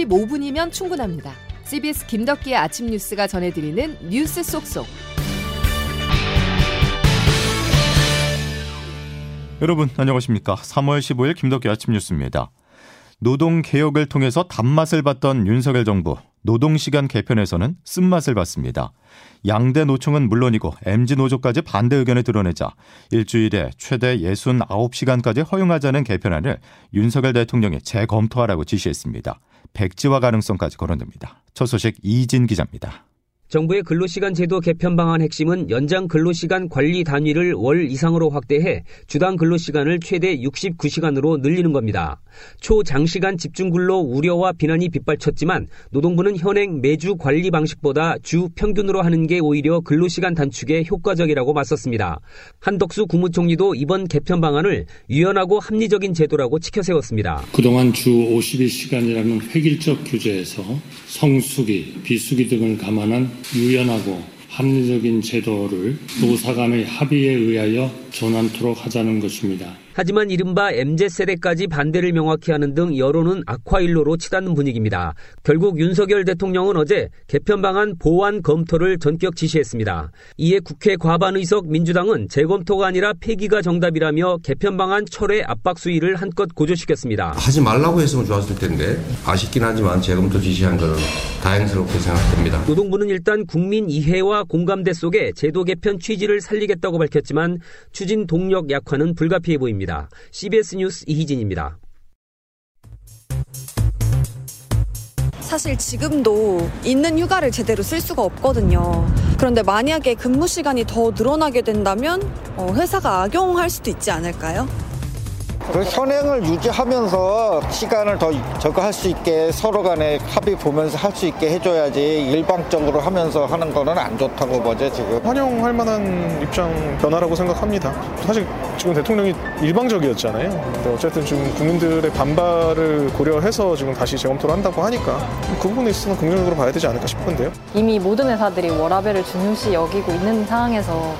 15분이면 충분합니다. CBS 김덕기의 아침 뉴스가 전해드리는 뉴스 속속. 여러분 안녕하십니까? 3월 15일 김덕기 아침 뉴스입니다. 노동 개혁을 통해서 단맛을 봤던 윤석열 정부 노동시간 개편에서는 쓴맛을 봤습니다. 양대 노총은 물론이고 MG 노조까지 반대 의견을 드러내자 일주일에 최대 69시간까지 허용하자는 개편안을 윤석열 대통령이 재검토하라고 지시했습니다. 백지화 가능성까지 거론됩니다. 첫 소식 이진 기자입니다. 정부의 근로시간 제도 개편 방안 핵심은 연장 근로시간 관리 단위를 월 이상으로 확대해 주당 근로시간을 최대 69시간으로 늘리는 겁니다. 초장시간 집중근로 우려와 비난이 빗발쳤지만 노동부는 현행 매주 관리 방식보다 주 평균으로 하는 게 오히려 근로시간 단축에 효과적이라고 맞섰습니다. 한덕수 국무총리도 이번 개편 방안을 유연하고 합리적인 제도라고 치켜세웠습니다. 그동안 주 52시간이라는 획일적 규제에서 성수기, 비수기 등을 감안한 유연하고 합리적인 제도를 노사 간의 합의에 의하여 전환토록 하자는 것입니다. 하지만 이른바 MZ세대까지 반대를 명확히 하는 등 여론은 악화일로로 치닫는 분위기입니다. 결국 윤석열 대통령은 어제 개편 방안 보완 검토를 전격 지시했습니다. 이에 국회 과반 의석 민주당은 재검토가 아니라 폐기가 정답이라며 개편 방안 철회 압박 수위를 한껏 고조시켰습니다. 하지 말라고 했으면 좋았을 텐데 아쉽긴 하지만 재검토 지시한 것은 다행스럽게 생각됩니다. 노동부는 일단 국민 이해와 공감대 속에 제도 개편 취지를 살리겠다고 밝혔지만 추진 동력 약화는 불가피해 보입니다. 있습니다. CBS 뉴스 이희진입니다. 사실 지금도 있는 휴가를 제대로 쓸 수가 없거든요. 그런데 만약에 근무 시간이 더 늘어나게 된다면 어, 회사가 악용할 수도 있지 않을까요? 그 현행을 유지하면서 시간을 더 저거 할 수 있게 서로 간에 합의 보면서 할 수 있게 해줘야지 일방적으로 하면서 하는 거는 안 좋다고 보죠 지금. 환영할 만한 입장 변화라고 생각합니다. 사실 지금 대통령이 일방적이었잖아요. 근데 어쨌든 지금 국민들의 반발을 고려해서 지금 다시 재검토를 한다고 하니까 그 부분에 있어서는 긍정적으로 봐야 되지 않을까 싶은데요. 이미 모든 회사들이 워라벨을 중요시 여기고 있는 상황에서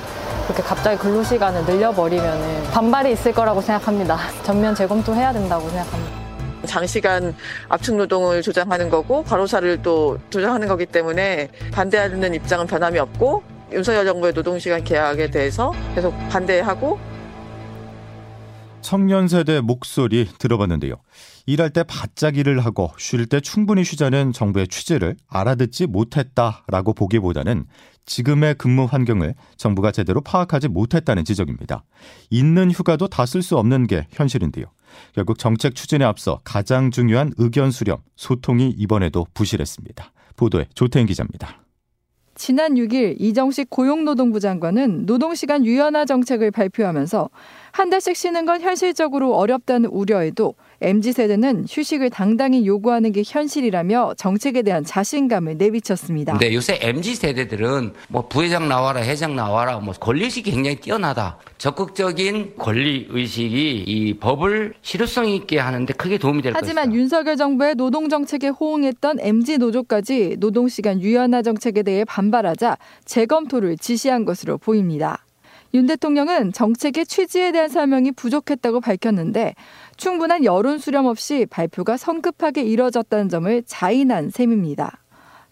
그렇게 갑자기 근로시간을 늘려버리면 반발이 있을 거라고 생각합니다. 전면 재검토해야 된다고 생각합니다. 장시간 압축 노동을 조장하는 거고 과로사를 또 조장하는 거기 때문에 반대하는 입장은 변함이 없고 윤석열 정부의 노동시간 계약에 대해서 계속 반대하고 청년 세대 목소리 들어봤는데요. 일할 때 바짝 일을 하고 쉴 때 충분히 쉬자는 정부의 취지를 알아듣지 못했다라고 보기보다는 지금의 근무 환경을 정부가 제대로 파악하지 못했다는 지적입니다. 있는 휴가도 다 쓸 수 없는 게 현실인데요. 결국 정책 추진에 앞서 가장 중요한 의견 수렴, 소통이 이번에도 부실했습니다. 보도에 조태인 기자입니다. 지난 6일 이정식 고용노동부 장관은 노동시간 유연화 정책을 발표하면서 한 달씩 쉬는 건 현실적으로 어렵다는 우려에도 MZ 세대는 휴식을 당당히 요구하는 게 현실이라며 정책에 대한 자신감을 내비쳤습니다. 네, 요새 MZ 세대들은 뭐 부회장 나와라, 회장 나와라, 뭐 권리의식이 굉장히 뛰어나다. 적극적인 권리 의식이 이 법을 실효성 있게 하는데 크게 도움이 될 하지만 것이다. 윤석열 정부의 노동 정책에 호응했던 MZ 노조까지 노동 시간 유연화 정책에 대해 반발하자 재검토를 지시한 것으로 보입니다. 윤 대통령은 정책의 취지에 대한 설명이 부족했다고 밝혔는데 충분한 여론 수렴 없이 발표가 성급하게 이뤄졌다는 점을 자인한 셈입니다.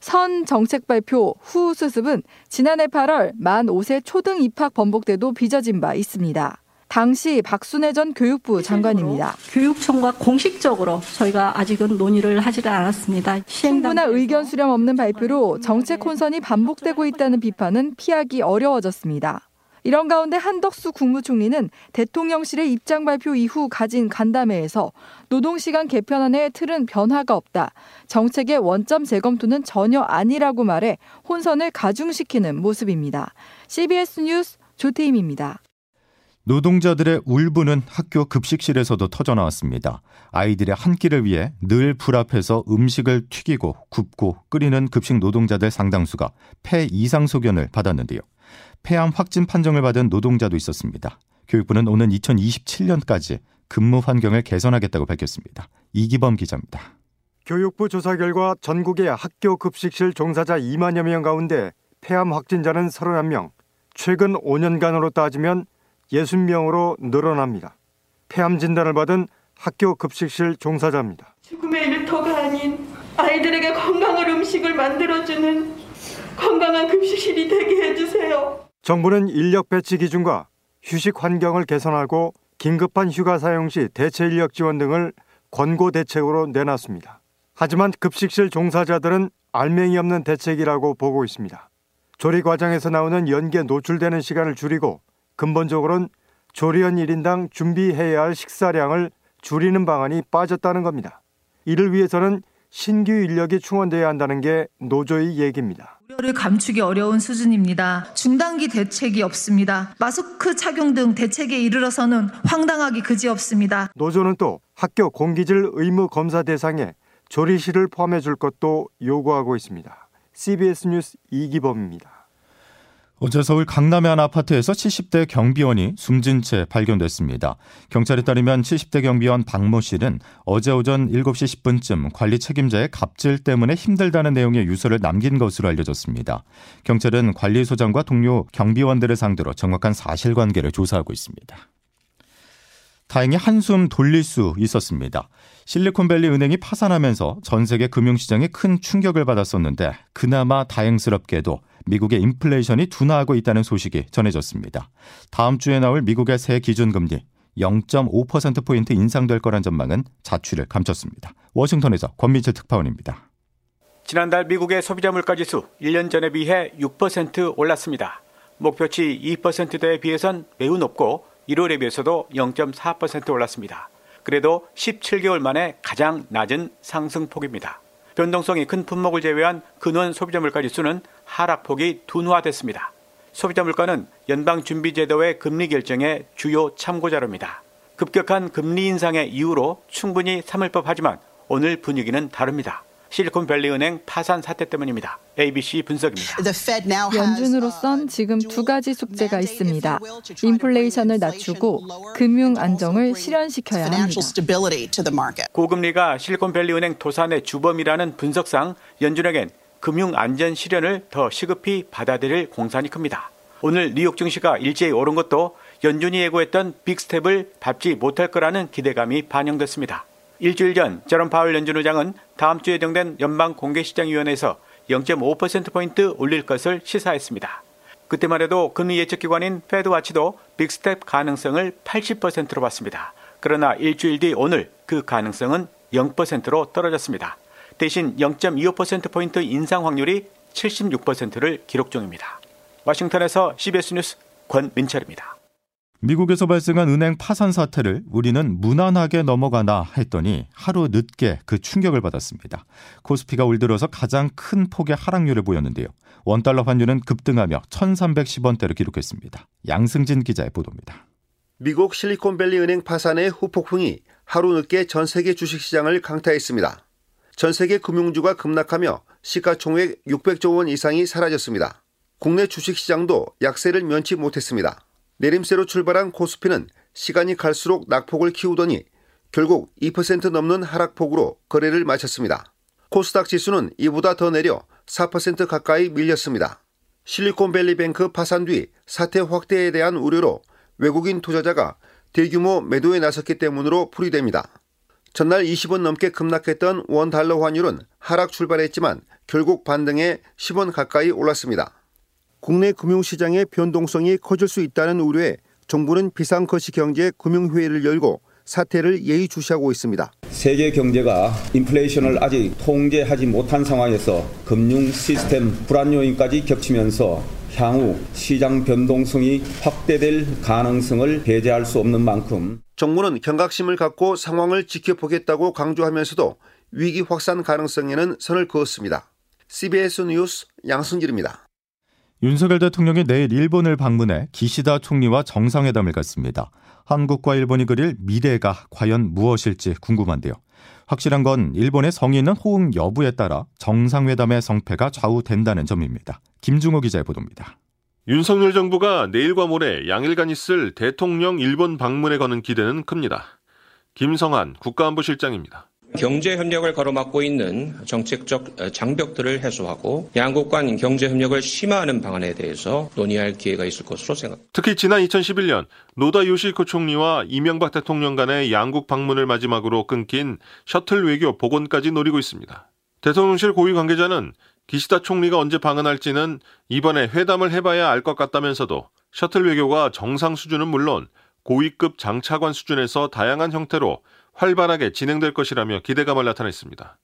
선 정책 발표 후 수습은 지난해 8월 만 5세 초등 입학 번복 때도 빚어진 바 있습니다. 당시 박순애 전 교육부 장관입니다. 교육청과 공식적으로 저희가 아직은 논의를 하지를 않았습니다. 충분한 의견 수렴 없는 발표로 정책 혼선이 반복되고 있다는 비판은 피하기 어려워졌습니다. 이런 가운데 한덕수 국무총리는 대통령실의 입장 발표 이후 가진 간담회에서 노동시간 개편안의 틀은 변화가 없다. 정책의 원점 재검토는 전혀 아니라고 말해 혼선을 가중시키는 모습입니다. CBS 뉴스 조태임입니다. 노동자들의 울분은 학교 급식실에서도 터져나왔습니다. 아이들의 한 끼를 위해 늘 불 앞에서 음식을 튀기고 굽고 끓이는 급식 노동자들 상당수가 폐 이상 소견을 받았는데요. 폐암 확진 판정을 받은 노동자도 있었습니다. 교육부는 오는 2027년까지 근무 환경을 개선하겠다고 밝혔습니다. 이기범 기자입니다. 교육부 조사 결과 전국의 학교 급식실 종사자 2만여 명 가운데 폐암 확진자는 31명, 최근 5년간으로 따지면 60명으로 늘어납니다. 폐암 진단을 받은 학교 급식실 종사자입니다. 죽음의 일터가 아닌 아이들에게 건강한 음식을 만들어주는 건강한 급식실이 되게 해주세요. 정부는 인력 배치 기준과 휴식 환경을 개선하고 긴급한 휴가 사용 시 대체 인력 지원 등을 권고 대책으로 내놨습니다. 하지만 급식실 종사자들은 알맹이 없는 대책이라고 보고 있습니다. 조리 과정에서 나오는 연기에 노출되는 시간을 줄이고 근본적으로는 조리원 1인당 준비해야 할 식사량을 줄이는 방안이 빠졌다는 겁니다. 이를 위해서는 신규 인력이 충원돼야 한다는 게 노조의 얘기입니다. 우려를 감추기 어려운 수준입니다. 중단기 대책이 없습니다. 마스크 착용 등 대책에 이르러서는 황당하기 그지없습니다. 노조는 또 학교 공기질 의무 검사 대상에 조리실을 포함해 줄 것도 요구하고 있습니다. CBS 뉴스 이기범입니다. 어제 서울 강남의 한 아파트에서 70대 경비원이 숨진 채 발견됐습니다. 경찰에 따르면 70대 경비원 박모 씨는 어제 오전 7시 10분쯤 관리 책임자의 갑질 때문에 힘들다는 내용의 유서를 남긴 것으로 알려졌습니다. 경찰은 관리소장과 동료 경비원들을 상대로 정확한 사실관계를 조사하고 있습니다. 다행히 한숨 돌릴 수 있었습니다. 실리콘밸리 은행이 파산하면서 전 세계 금융시장에 큰 충격을 받았었는데 그나마 다행스럽게도 미국의 인플레이션이 둔화하고 있다는 소식이 전해졌습니다. 다음 주에 나올 미국의 새 기준금리 0.5%포인트 인상될 거란 전망은 자취를 감췄습니다. 워싱턴에서 권민철 특파원입니다. 지난달 미국의 소비자 물가 지수 1년 전에 비해 6% 올랐습니다. 목표치 2%대에 비해선 매우 높고 1월에 비해서도 0.4% 올랐습니다. 그래도 17개월 만에 가장 낮은 상승폭입니다. 변동성이 큰 품목을 제외한 근원 소비자 물가 지수는 하락폭이 둔화됐습니다. 소비자 물가는 연방준비제도의 금리 결정의 주요 참고 자료입니다. 급격한 금리 인상의 이유로 충분히 삼을 법하지만 오늘 분위기는 다릅니다. 실리콘밸리 은행 파산 사태 때문입니다. ABC 분석입니다. 연준으로선 지금 두 가지 숙제가 있습니다. 인플레이션을 낮추고 금융 안정을 실현시켜야 합니다. 고금리가 실리콘밸리 은행 도산의 주범이라는 분석상 연준에겐 금융 안정 실현을 더 시급히 받아들일 공산이 큽니다. 오늘 뉴욕 증시가 일제히 오른 것도 연준이 예고했던 빅스텝을 밟지 못할 거라는 기대감이 반영됐습니다. 일주일 전 제롬 파월 연준 의장은 다음 주 예정된 연방 공개시장위원회에서 0.5%포인트 올릴 것을 시사했습니다. 그때만 해도 금리 예측기관인 FedWatch도 빅스텝 가능성을 80%로 봤습니다. 그러나 일주일 뒤 오늘 그 가능성은 0%로 떨어졌습니다. 대신 0.25%포인트 인상 확률이 76%를 기록 중입니다. 워싱턴에서 CBS 뉴스 권민철입니다. 미국에서 발생한 은행 파산 사태를 우리는 무난하게 넘어가나 했더니 하루 늦게 그 충격을 받았습니다. 코스피가 올 들어서 가장 큰 폭의 하락률을 보였는데요. 원달러 환율은 급등하며 1310원대를 기록했습니다. 양승진 기자의 보도입니다. 미국 실리콘밸리 은행 파산의 후폭풍이 하루 늦게 전 세계 주식시장을 강타했습니다. 전 세계 금융주가 급락하며 시가총액 600조 원 이상이 사라졌습니다. 국내 주식시장도 약세를 면치 못했습니다. 내림세로 출발한 코스피는 시간이 갈수록 낙폭을 키우더니 결국 2% 넘는 하락폭으로 거래를 마쳤습니다. 코스닥 지수는 이보다 더 내려 4% 가까이 밀렸습니다. 실리콘밸리뱅크 파산 뒤 사태 확대에 대한 우려로 외국인 투자자가 대규모 매도에 나섰기 때문으로 풀이됩니다. 전날 20원 넘게 급락했던 원 달러 환율은 하락 출발했지만 결국 반등해 10원 가까이 올랐습니다. 국내 금융시장의 변동성이 커질 수 있다는 우려에 정부는 비상거시 경제 금융회의를 열고 사태를 예의주시하고 있습니다. 세계 경제가 인플레이션을 아직 통제하지 못한 상황에서 금융 시스템 불안 요인까지 겹치면서 향후 시장 변동성이 확대될 가능성을 배제할 수 없는 만큼 정부는 경각심을 갖고 상황을 지켜보겠다고 강조하면서도 위기 확산 가능성에는 선을 그었습니다. CBS 뉴스 양승길입니다. 윤석열 대통령이 내일 일본을 방문해 기시다 총리와 정상회담을 갖습니다. 한국과 일본이 그릴 미래가 과연 무엇일지 궁금한데요. 확실한 건 일본의 성의 있는 호응 여부에 따라 정상회담의 성패가 좌우된다는 점입니다. 김중호 기자의 보도입니다. 윤석열 정부가 내일과 모레 양일간 있을 대통령 일본 방문에 거는 기대는 큽니다. 김성한 국가안보실장입니다. 경제 협력을 가로막고 있는 정책적 장벽들을 해소하고 양국 간 경제 협력을 심화하는 방안에 대해서 논의할 기회가 있을 것으로 생각합니다. 특히 지난 2011년 노다 요시코 총리와 이명박 대통령 간의 양국 방문을 마지막으로 끊긴 셔틀 외교 복원까지 노리고 있습니다. 대통령실 고위 관계자는 기시다 총리가 언제 방한할지는 이번에 회담을 해봐야 알 것 같다면서도 셔틀 외교가 정상 수준은 물론 고위급 장차관 수준에서 다양한 형태로 활발하게 진행될 것이라며 기대감을 나타냈습니다.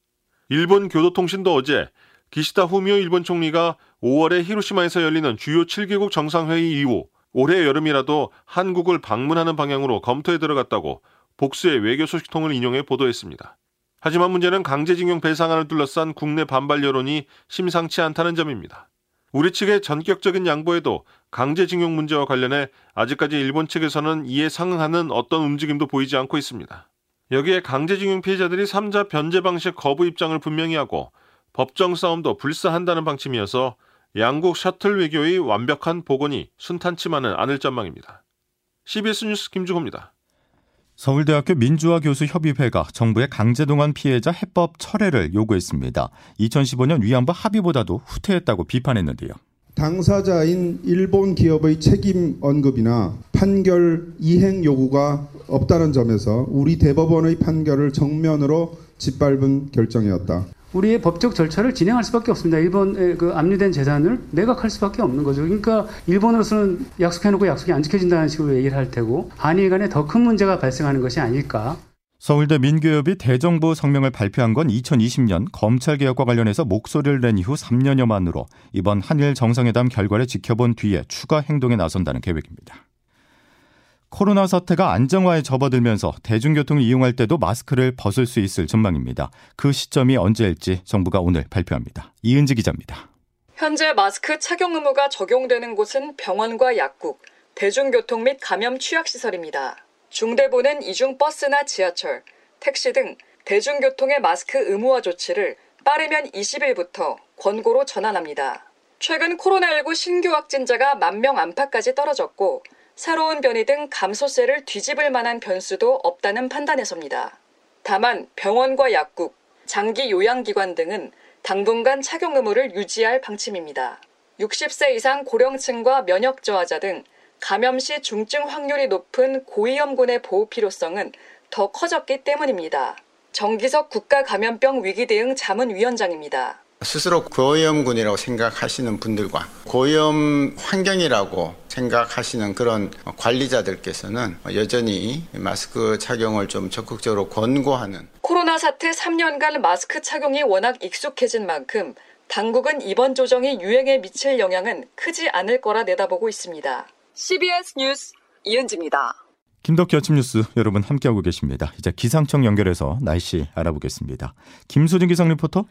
일본 교도통신도 어제 기시다 후미오 일본 총리가 5월에 히로시마에서 열리는 주요 7개국 정상회의 이후 올해 여름이라도 한국을 방문하는 방향으로 검토에 들어갔다고 복수의 외교 소식통을 인용해 보도했습니다. 하지만 문제는 강제징용 배상안을 둘러싼 국내 반발 여론이 심상치 않다는 점입니다. 우리 측의 전격적인 양보에도 강제징용 문제와 관련해 아직까지 일본 측에서는 이에 상응하는 어떤 움직임도 보이지 않고 있습니다. 여기에 강제징용 피해자들이 3자 변제 방식 거부 입장을 분명히 하고 법정 싸움도 불사한다는 방침이어서 양국 셔틀 외교의 완벽한 복원이 순탄치만은 않을 전망입니다. CBS 뉴스 김주호입니다. 서울대학교 민주화 교수 협의회가 정부의 강제동원 피해자 해법 철회를 요구했습니다. 2015년 위안부 합의보다도 후퇴했다고 비판했는데요. 당사자인 일본 기업의 책임 언급이나 판결 이행 요구가 없다는 점에서 우리 대법원의 판결을 정면으로 짓밟은 결정이었다. 우리의 법적 절차를 진행할 수밖에 없습니다. 일본의 그 압류된 재산을 매각할 수밖에 없는 거죠. 그러니까 일본으로서는 약속해놓고 약속이 안 지켜진다는 식으로 얘기를 할 테고 한일 간에 더 큰 문제가 발생하는 것이 아닐까. 서울대 민교협이 대정부 성명을 발표한 건 2020년 검찰 개혁과 관련해서 목소리를 낸 이후 3년여 만으로 이번 한일 정상회담 결과를 지켜본 뒤에 추가 행동에 나선다는 계획입니다. 코로나 사태가 안정화에 접어들면서 대중교통을 이용할 때도 마스크를 벗을 수 있을 전망입니다. 그 시점이 언제일지 정부가 오늘 발표합니다. 이은지 기자입니다. 현재 마스크 착용 의무가 적용되는 곳은 병원과 약국, 대중교통 및 감염 취약시설입니다. 중대본은 이중 버스나 지하철, 택시 등 대중교통의 마스크 의무화 조치를 빠르면 20일부터 권고로 전환합니다. 최근 코로나19 신규 확진자가 만 명 안팎까지 떨어졌고 새로운 변이 등 감소세를 뒤집을 만한 변수도 없다는 판단에서입니다. 다만 병원과 약국, 장기 요양기관 등은 당분간 착용 의무를 유지할 방침입니다. 60세 이상 고령층과 면역 저하자 등 감염 시 중증 확률이 높은 고위험군의 보호 필요성은 더 커졌기 때문입니다. 정기석 국가감염병 위기대응 자문위원장입니다. 스스로 고위험군이라고 생각하시는 분들과 고위험 환경이라고 생각하시는 그런 관리자들께서는 여전히 마스크 착용을 좀 적극적으로 권고하는 코로나 사태 3년간 마스크 착용이 워낙 익숙해진 만큼 당국은 이번 조정이 유행에 미칠 영향은 크지 않을 거라 내다보고 있습니다. CBS 뉴스 이은지입니다. 김덕기 아침 뉴스 여러분 함께하고 계십니다. 이제 기상청 연결해서 날씨 알아보겠습니다. 김수진 기상 리포터.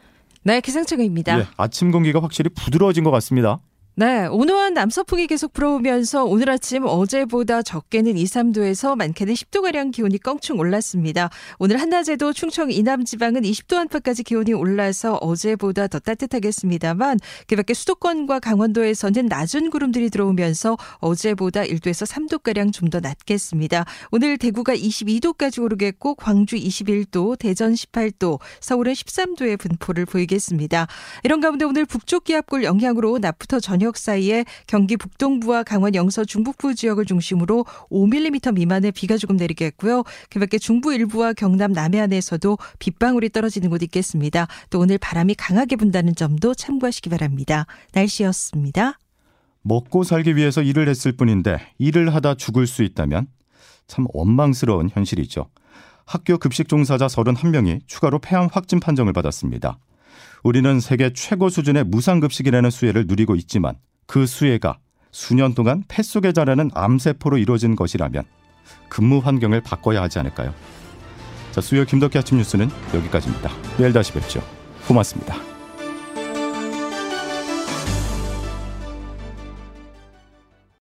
네, 기상청입니다. 예, 아침 공기가 확실히 부드러워진 것 같습니다. 네, 온화한 남서풍이 계속 불어오면서 오늘 아침 어제보다 적게는 2, 3도에서 많게는 10도가량 기온이 껑충 올랐습니다. 오늘 한낮에도 충청 이남 지방은 20도 안팎까지 기온이 올라서 어제보다 더 따뜻하겠습니다만 그 밖에 수도권과 강원도에서는 낮은 구름들이 들어오면서 어제보다 1도에서 3도가량 좀 더 낮겠습니다. 오늘 대구가 22도까지 오르겠고 광주 21도, 대전 18도, 서울은 13도의 분포를 보이겠습니다. 이런 가운데 오늘 북쪽 기압골 영향으로 낮부터 저녁 저녁 사이에 경기 북동부와 강원 영서 중북부 지역을 중심으로 5mm 미만의 비가 조금 내리겠고요. 그 밖에 중부 일부와 경남 남해안에서도 빗방울이 떨어지는 곳 있겠습니다. 또 오늘 바람이 강하게 분다는 점도 참고하시기 바랍니다. 날씨였습니다. 먹고 살기 위해서 일을 했을 뿐인데 일을 하다 죽을 수 있다면 참 원망스러운 현실이죠. 학교 급식 종사자 31명이 추가로 폐암 확진 판정을 받았습니다. 우리는 세계 최고 수준의 무상급식이라는 수혜를 누리고 있지만 그 수혜가 수년 동안 폐 속에 자라는 암세포로 이루어진 것이라면 근무 환경을 바꿔야 하지 않을까요? 자, 수요 김덕기 아침 뉴스는 여기까지입니다. 내일 다시 뵙죠. 고맙습니다.